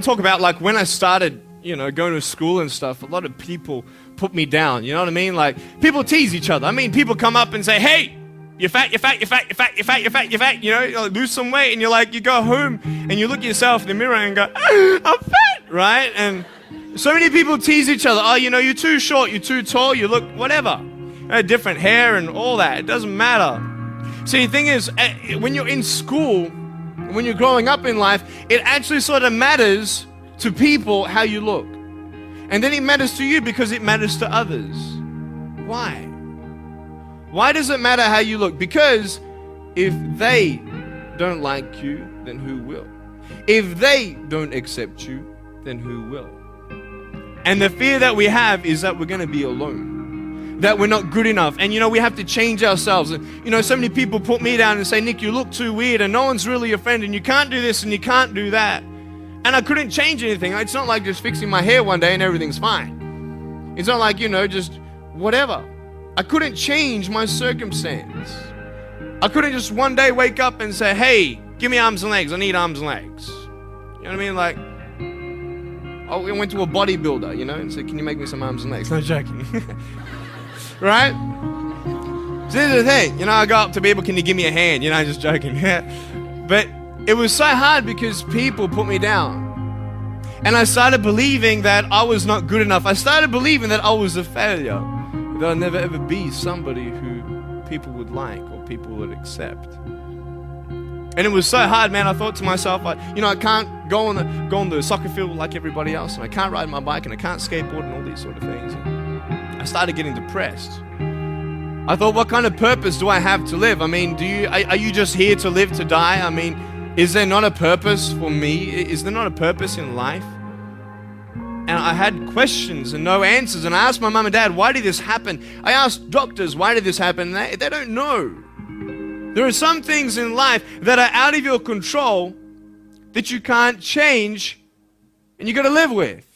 To talk about like when I started, you know, going to school and stuff. A lot of people put me down. You know what I mean? Like people tease each other. I mean, people come up and say, "Hey, you're fat, you're fat, you're fat, you're fat, you're fat, you're fat, you're fat." You know, you like, lose some weight, and you're like, you go home and you look at yourself in the mirror and go, "I'm fat," right? And so many people tease each other. Oh, you know, you're too short, you're too tall, you look whatever. Different hair and all that. It doesn't matter. See, the thing is, eh, when you're in school when you're growing up in life, it actually sort of matters to people how you look. And then it matters to you because it matters to others. Why? Why does it matter how you look? Because if they don't like you, then who will? If they don't accept you, then who will? And the fear that we have is that we're going to be alone that we're not good enough. And you know, we have to change ourselves. And you know, so many people put me down and say, Nick, you look too weird, and no one's really your friend, and you can't do this and you can't do that. And I couldn't change anything. It's not like just fixing my hair one day and everything's fine. It's not like, you know, just whatever. I couldn't change my circumstance. I couldn't just one day wake up and say, hey, give me arms and legs. I need arms and legs. You know what I mean? Like, I went to a bodybuilder, you know, and said, can you make me some arms and legs? No joking. right? So this is the thing, you know, I go up to people, can you give me a hand? You know, just joking. but it was so hard because people put me down. And I started believing that I was not good enough. I started believing that I was a failure. That I'll never ever be somebody who people would like or people would accept. And it was so hard, man. I thought to myself, I, you know, I can't go on the go on the soccer field like everybody else, and I can't ride my bike, and I can't skateboard, and all these sort of things. I started getting depressed. I thought, what kind of purpose do I have to live? I mean, do you are, are you just here to live to die? I mean, is there not a purpose for me? Is there not a purpose in life? And I had questions and no answers. And I asked my mum and dad, why did this happen? I asked doctors, why did this happen? They, they don't know. There are some things in life that are out of your control that you can't change and you got to live with.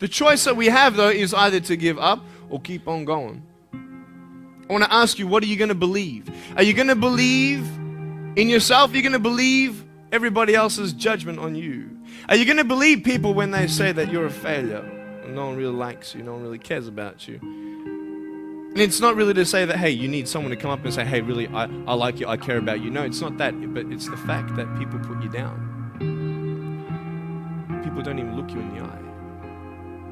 The choice that we have, though, is either to give up or keep on going. I want to ask you, what are you going to believe? Are you going to believe in yourself? Are you going to believe everybody else's judgment on you? Are you going to believe people when they say that you're a failure? No one really likes you, no one really cares about you. And it's not really to say that, hey, you need someone to come up and say, hey, really, I, I like you, I care about you. No, it's not that, but it's the fact that people put you down. People don't even look you in the eye.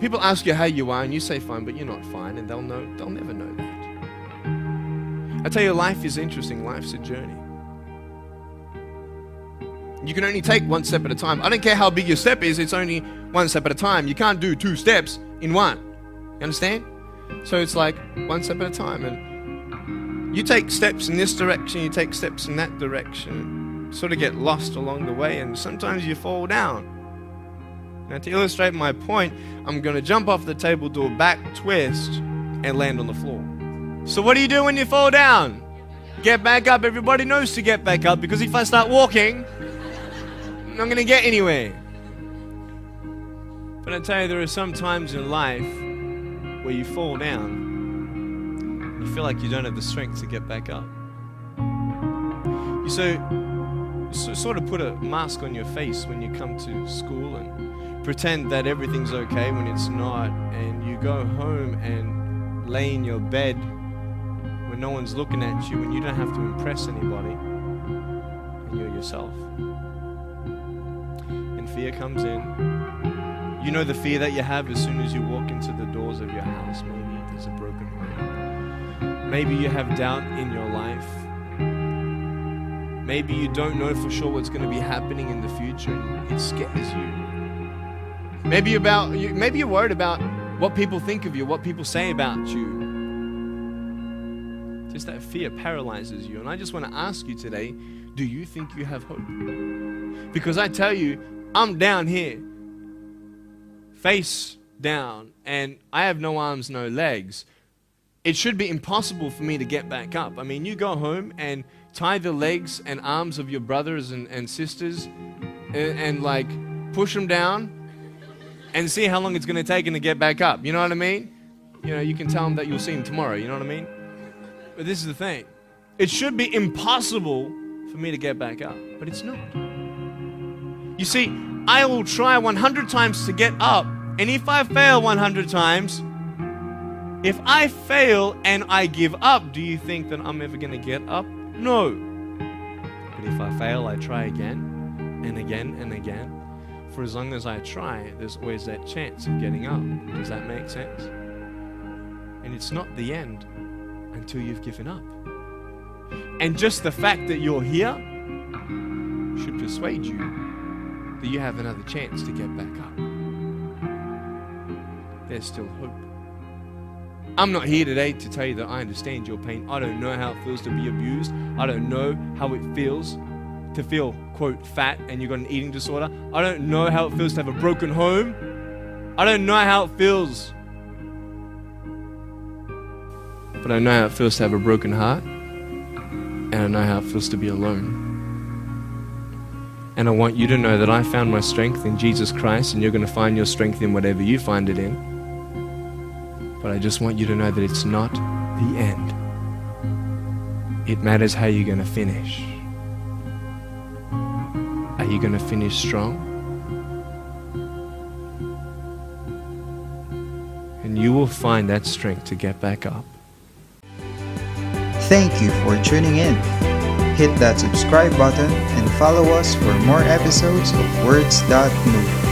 People ask you how you are, and you say fine, but you're not fine, and they'll know, they'll never know that. I tell you, life is interesting, life's a journey. You can only take one step at a time. I don't care how big your step is, it's only one step at a time. You can't do two steps in one. You understand? So it's like one step at a time. And you take steps in this direction, you take steps in that direction, sort of get lost along the way, and sometimes you fall down. Now, to illustrate my point, I'm going to jump off the table, do a back twist, and land on the floor. So, what do you do when you fall down? Get back up. Everybody knows to get back up because if I start walking, I'm not going to get anywhere. But I tell you, there are some times in life where you fall down, you feel like you don't have the strength to get back up. You so, so sort of put a mask on your face when you come to school and pretend that everything's okay when it's not, and you go home and lay in your bed when no one's looking at you, when you don't have to impress anybody, and you're yourself. And fear comes in. You know the fear that you have as soon as you walk into the doors of your house. Maybe there's a broken home. Maybe you have doubt in your life. Maybe you don't know for sure what's going to be happening in the future and it scares you. Maybe about you, maybe you're worried about what people think of you, what people say about you. Just that fear paralyzes you. And I just want to ask you today do you think you have hope? Because I tell you, I'm down here, face down, and I have no arms, no legs. It should be impossible for me to get back up. I mean, you go home and tie the legs and arms of your brothers and, and sisters and, and like push them down and see how long it's going to take him to get back up. You know what I mean? You know, you can tell him that you'll see him tomorrow. You know what I mean? But this is the thing it should be impossible for me to get back up, but it's not. You see, I will try 100 times to get up, and if I fail 100 times, if I fail and I give up, do you think that I'm ever going to get up? No. But if I fail, I try again and again and again. For as long as I try, there's always that chance of getting up. Does that make sense? And it's not the end until you've given up. And just the fact that you're here should persuade you that you have another chance to get back up. There's still hope. I'm not here today to tell you that I understand your pain. I don't know how it feels to be abused. I don't know how it feels to feel, quote, fat and you've got an eating disorder. I don't know how it feels to have a broken home. I don't know how it feels. But I know how it feels to have a broken heart. And I know how it feels to be alone. And I want you to know that I found my strength in Jesus Christ, and you're going to find your strength in whatever you find it in. But I just want you to know that it's not the end. It matters how you're going to finish. Are you going to finish strong? And you will find that strength to get back up. Thank you for tuning in. Hit that subscribe button and follow us for more episodes of Words That Move.